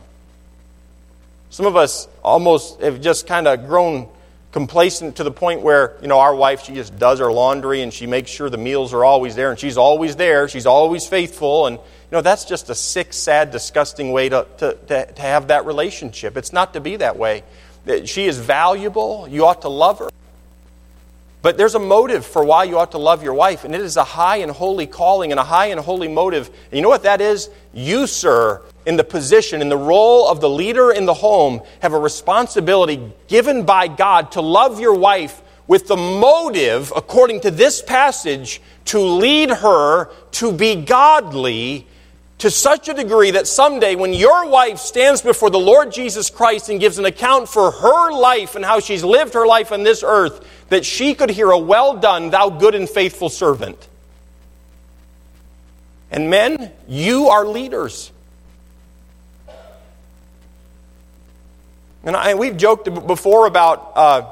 Some of us almost have just kind of grown complacent to the point where, you know, our wife, she just does her laundry and she makes sure the meals are always there and she's always there. She's always faithful. And, you know, that's just a sick, sad, disgusting way to, to, to, to have that relationship. It's not to be that way. She is valuable. You ought to love her. But there's a motive for why you ought to love your wife, and it is a high and holy calling and a high and holy motive. And you know what that is? You, sir, in the position, in the role of the leader in the home, have a responsibility given by God to love your wife with the motive, according to this passage, to lead her to be godly to such a degree that someday when your wife stands before the Lord Jesus Christ and gives an account for her life and how she's lived her life on this earth, that she could hear a well done, thou good and faithful servant. And men, you are leaders. And I, we've joked before about, uh,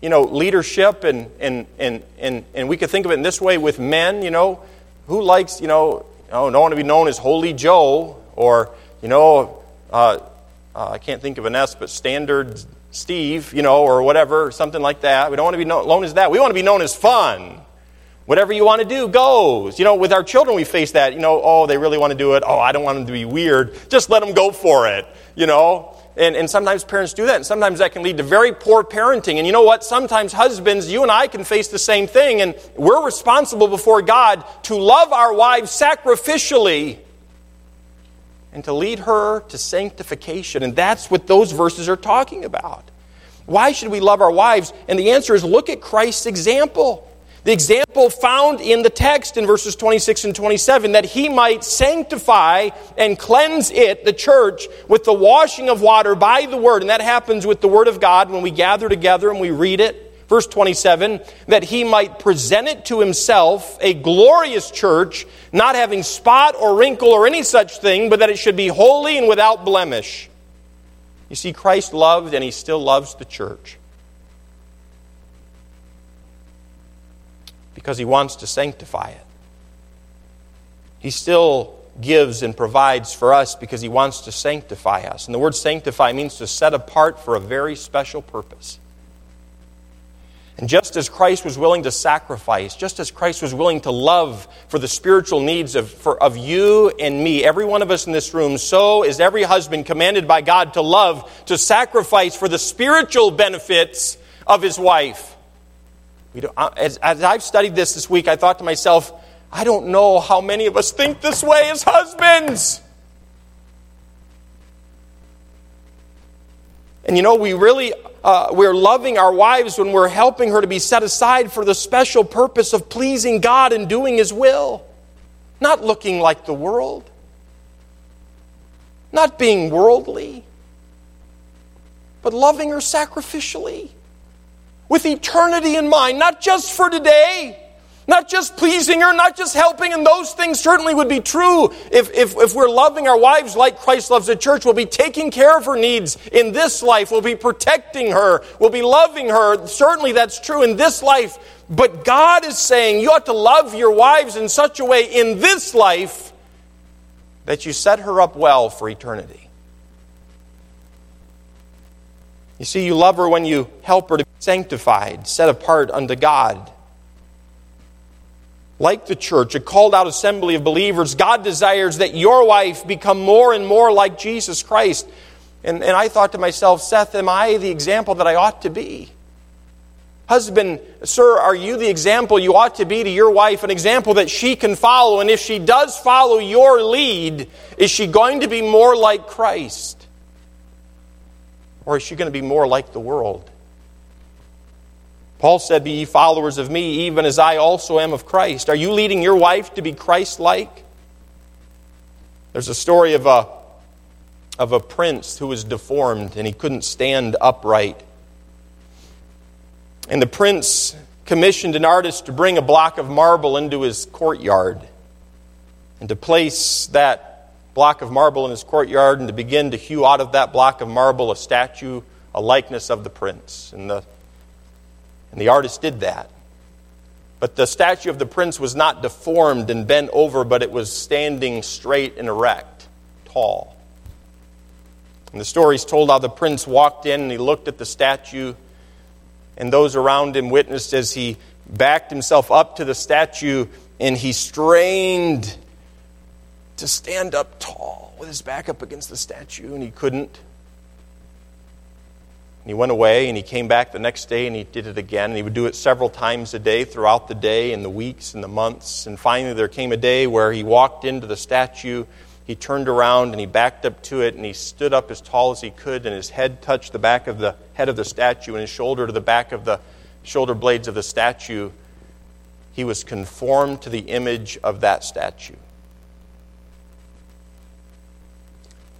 you know, leadership, and, and, and, and, and we could think of it in this way with men, you know, who likes, you know, oh, don't want to be known as Holy Joe, or, you know, uh, uh, I can't think of an S, but Standard Steve, you know, or whatever, something like that. We don't want to be known as that. We want to be known as fun. Whatever you want to do goes. You know, with our children, we face that. You know, oh, they really want to do it. Oh, I don't want them to be weird. Just let them go for it, you know. And, and sometimes parents do that, and sometimes that can lead to very poor parenting. And you know what? Sometimes husbands, you and I can face the same thing, and we're responsible before God to love our wives sacrificially and to lead her to sanctification. And that's what those verses are talking about. Why should we love our wives? And the answer is look at Christ's example. The example found in the text in verses 26 and 27 that he might sanctify and cleanse it, the church, with the washing of water by the word. And that happens with the word of God when we gather together and we read it. Verse 27 that he might present it to himself a glorious church, not having spot or wrinkle or any such thing, but that it should be holy and without blemish. You see, Christ loved and he still loves the church. Because he wants to sanctify it. He still gives and provides for us because he wants to sanctify us. And the word sanctify means to set apart for a very special purpose. And just as Christ was willing to sacrifice, just as Christ was willing to love for the spiritual needs of, for, of you and me, every one of us in this room, so is every husband commanded by God to love, to sacrifice for the spiritual benefits of his wife. We don't, as, as I've studied this this week, I thought to myself, I don't know how many of us think this way as husbands. And you know, we really, uh, we're loving our wives when we're helping her to be set aside for the special purpose of pleasing God and doing His will. Not looking like the world, not being worldly, but loving her sacrificially with eternity in mind, not just for today not just pleasing her, not just helping, and those things certainly would be true if, if, if we're loving our wives like Christ loves the church. We'll be taking care of her needs in this life. We'll be protecting her. We'll be loving her. Certainly that's true in this life. But God is saying you ought to love your wives in such a way in this life that you set her up well for eternity. You see, you love her when you help her to be sanctified, set apart unto God like the church, a called out assembly of believers, God desires that your wife become more and more like Jesus Christ. And, and I thought to myself, Seth, am I the example that I ought to be? Husband, sir, are you the example you ought to be to your wife, an example that she can follow? And if she does follow your lead, is she going to be more like Christ? Or is she going to be more like the world? Paul said, Be ye followers of me, even as I also am of Christ. Are you leading your wife to be Christ like? There's a story of a, of a prince who was deformed and he couldn't stand upright. And the prince commissioned an artist to bring a block of marble into his courtyard and to place that block of marble in his courtyard and to begin to hew out of that block of marble a statue, a likeness of the prince. And the and the artist did that. But the statue of the prince was not deformed and bent over, but it was standing straight and erect, tall. And the story is told how the prince walked in and he looked at the statue, and those around him witnessed as he backed himself up to the statue and he strained to stand up tall with his back up against the statue, and he couldn't. And he went away and he came back the next day and he did it again. And he would do it several times a day throughout the day and the weeks and the months. And finally, there came a day where he walked into the statue. He turned around and he backed up to it and he stood up as tall as he could and his head touched the back of the head of the statue and his shoulder to the back of the shoulder blades of the statue. He was conformed to the image of that statue.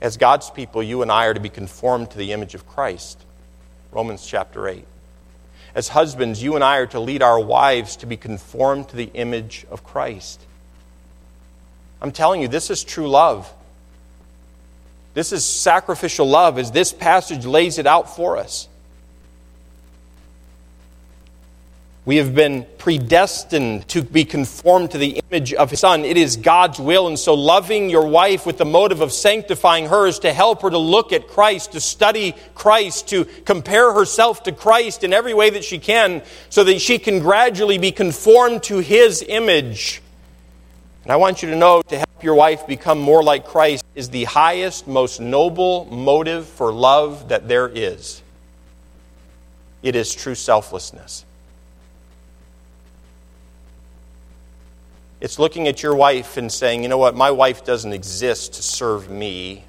As God's people, you and I are to be conformed to the image of Christ. Romans chapter 8. As husbands, you and I are to lead our wives to be conformed to the image of Christ. I'm telling you, this is true love. This is sacrificial love, as this passage lays it out for us. We have been predestined to be conformed to the image of His Son. It is God's will. And so, loving your wife with the motive of sanctifying her is to help her to look at Christ, to study Christ, to compare herself to Christ in every way that she can, so that she can gradually be conformed to His image. And I want you to know to help your wife become more like Christ is the highest, most noble motive for love that there is. It is true selflessness. It's looking at your wife and saying, you know what, my wife doesn't exist to serve me.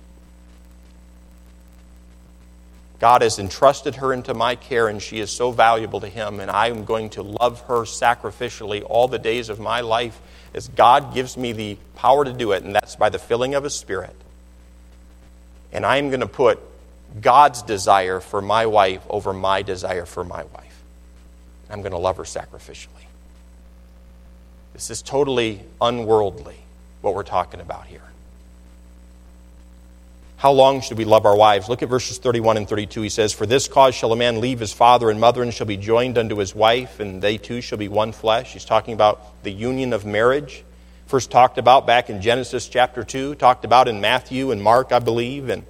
God has entrusted her into my care, and she is so valuable to Him, and I am going to love her sacrificially all the days of my life as God gives me the power to do it, and that's by the filling of His Spirit. And I am going to put God's desire for my wife over my desire for my wife. I'm going to love her sacrificially. This is totally unworldly, what we're talking about here. How long should we love our wives? Look at verses 31 and 32. He says, For this cause shall a man leave his father and mother and shall be joined unto his wife, and they two shall be one flesh. He's talking about the union of marriage. First talked about back in Genesis chapter 2, talked about in Matthew and Mark, I believe, and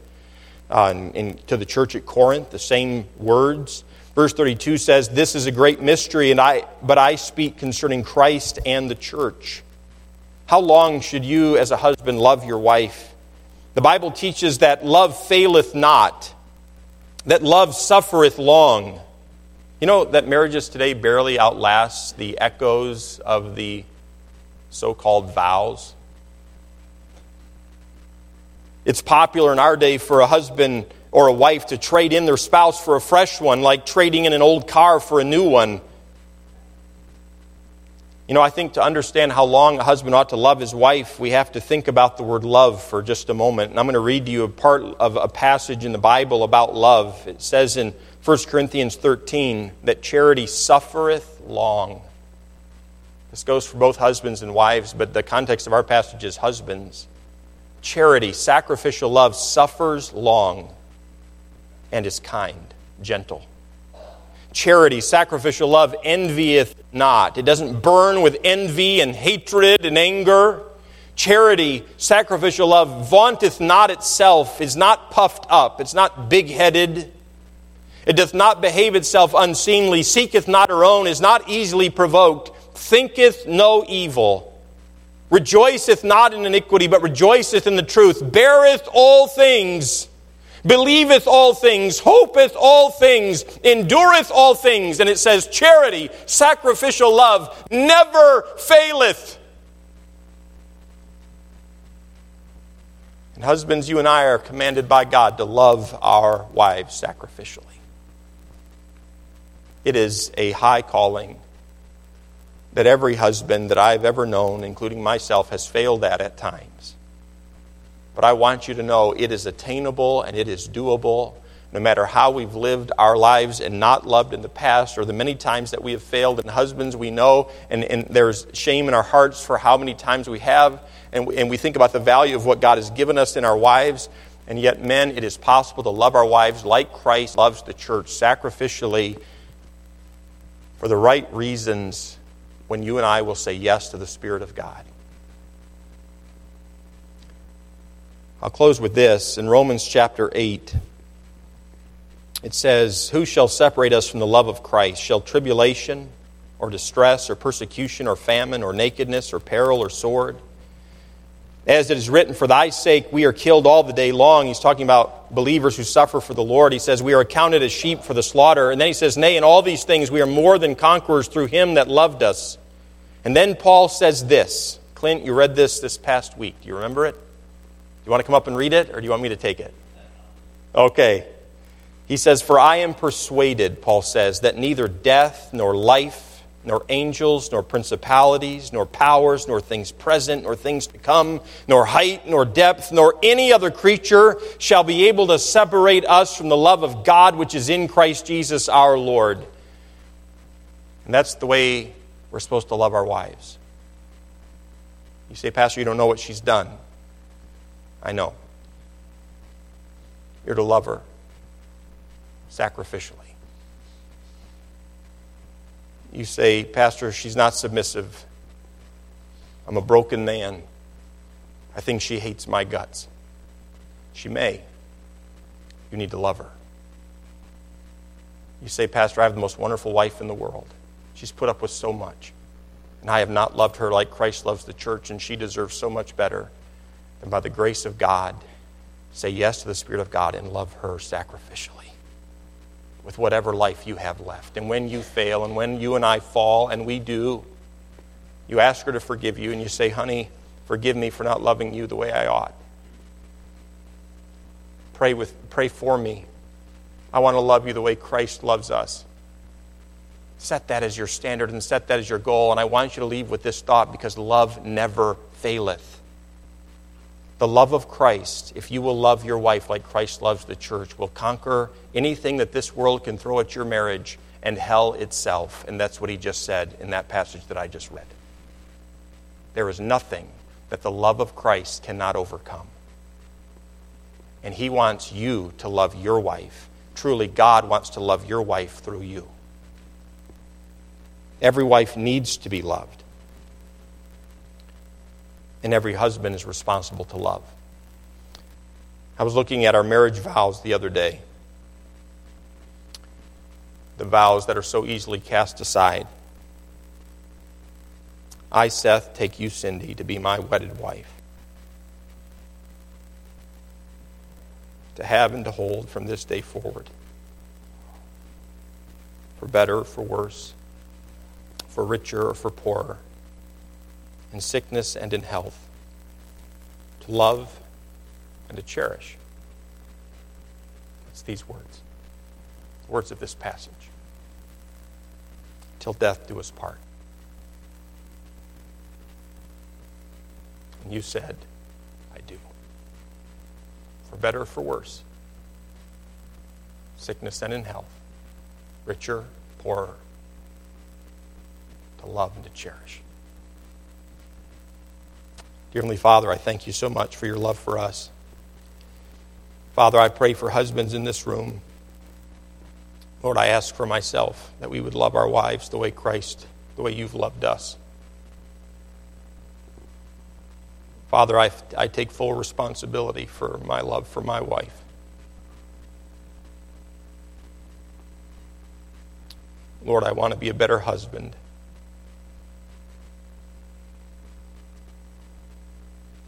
uh, in, in, to the church at Corinth, the same words. Verse 32 says, This is a great mystery, and I, but I speak concerning Christ and the church. How long should you, as a husband, love your wife? The Bible teaches that love faileth not, that love suffereth long. You know that marriages today barely outlast the echoes of the so called vows? It's popular in our day for a husband or a wife to trade in their spouse for a fresh one, like trading in an old car for a new one. You know, I think to understand how long a husband ought to love his wife, we have to think about the word love for just a moment. And I'm going to read to you a part of a passage in the Bible about love. It says in 1 Corinthians 13 that charity suffereth long. This goes for both husbands and wives, but the context of our passage is husbands. Charity, sacrificial love, suffers long and is kind, gentle. Charity, sacrificial love, envieth not. It doesn't burn with envy and hatred and anger. Charity, sacrificial love, vaunteth not itself, is not puffed up, it's not big headed. It doth not behave itself unseemly, seeketh not her own, is not easily provoked, thinketh no evil, rejoiceth not in iniquity, but rejoiceth in the truth, beareth all things believeth all things, hopeth all things, endureth all things. And it says, charity, sacrificial love, never faileth. And husbands, you and I are commanded by God to love our wives sacrificially. It is a high calling that every husband that I've ever known, including myself, has failed at at times. But I want you to know it is attainable and it is doable. No matter how we've lived our lives and not loved in the past, or the many times that we have failed, and husbands we know, and, and there's shame in our hearts for how many times we have, and we, and we think about the value of what God has given us in our wives. And yet, men, it is possible to love our wives like Christ loves the church, sacrificially, for the right reasons, when you and I will say yes to the Spirit of God. I'll close with this. In Romans chapter 8, it says, Who shall separate us from the love of Christ? Shall tribulation, or distress, or persecution, or famine, or nakedness, or peril, or sword? As it is written, For thy sake we are killed all the day long. He's talking about believers who suffer for the Lord. He says, We are accounted as sheep for the slaughter. And then he says, Nay, in all these things we are more than conquerors through him that loved us. And then Paul says this. Clint, you read this this past week. Do you remember it? You want to come up and read it, or do you want me to take it? Okay. He says, For I am persuaded, Paul says, that neither death, nor life, nor angels, nor principalities, nor powers, nor things present, nor things to come, nor height, nor depth, nor any other creature shall be able to separate us from the love of God which is in Christ Jesus our Lord. And that's the way we're supposed to love our wives. You say, Pastor, you don't know what she's done. I know. You're to love her sacrificially. You say, Pastor, she's not submissive. I'm a broken man. I think she hates my guts. She may. You need to love her. You say, Pastor, I have the most wonderful wife in the world. She's put up with so much. And I have not loved her like Christ loves the church, and she deserves so much better and by the grace of God, say yes to the Spirit of God and love her sacrificially with whatever life you have left. And when you fail, and when you and I fall, and we do, you ask her to forgive you, and you say, Honey, forgive me for not loving you the way I ought. Pray, with, pray for me. I want to love you the way Christ loves us. Set that as your standard and set that as your goal. And I want you to leave with this thought because love never faileth. The love of Christ, if you will love your wife like Christ loves the church, will conquer anything that this world can throw at your marriage and hell itself. And that's what he just said in that passage that I just read. There is nothing that the love of Christ cannot overcome. And he wants you to love your wife. Truly, God wants to love your wife through you. Every wife needs to be loved and every husband is responsible to love. I was looking at our marriage vows the other day. The vows that are so easily cast aside. I, Seth, take you, Cindy, to be my wedded wife. To have and to hold from this day forward. for better or for worse, for richer or for poorer, in sickness and in health, to love and to cherish. It's these words, words of this passage. Till death do us part. And you said, I do. For better or for worse, sickness and in health, richer, poorer, to love and to cherish. Dear Heavenly Father, I thank you so much for your love for us. Father, I pray for husbands in this room. Lord, I ask for myself that we would love our wives the way Christ, the way you've loved us. Father, I, I take full responsibility for my love for my wife. Lord, I want to be a better husband.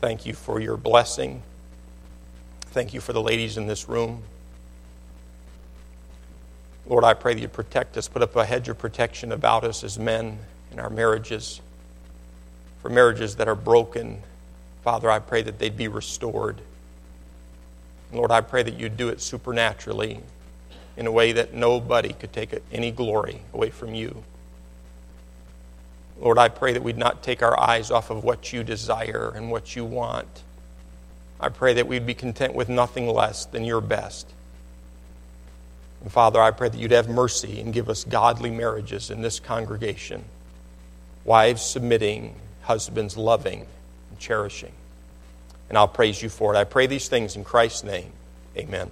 Thank you for your blessing. Thank you for the ladies in this room. Lord, I pray that you protect us, put up a hedge of protection about us as men in our marriages, for marriages that are broken. Father, I pray that they'd be restored. Lord, I pray that you'd do it supernaturally in a way that nobody could take any glory away from you. Lord, I pray that we'd not take our eyes off of what you desire and what you want. I pray that we'd be content with nothing less than your best. And Father, I pray that you'd have mercy and give us godly marriages in this congregation. Wives submitting, husbands loving and cherishing. And I'll praise you for it. I pray these things in Christ's name. Amen.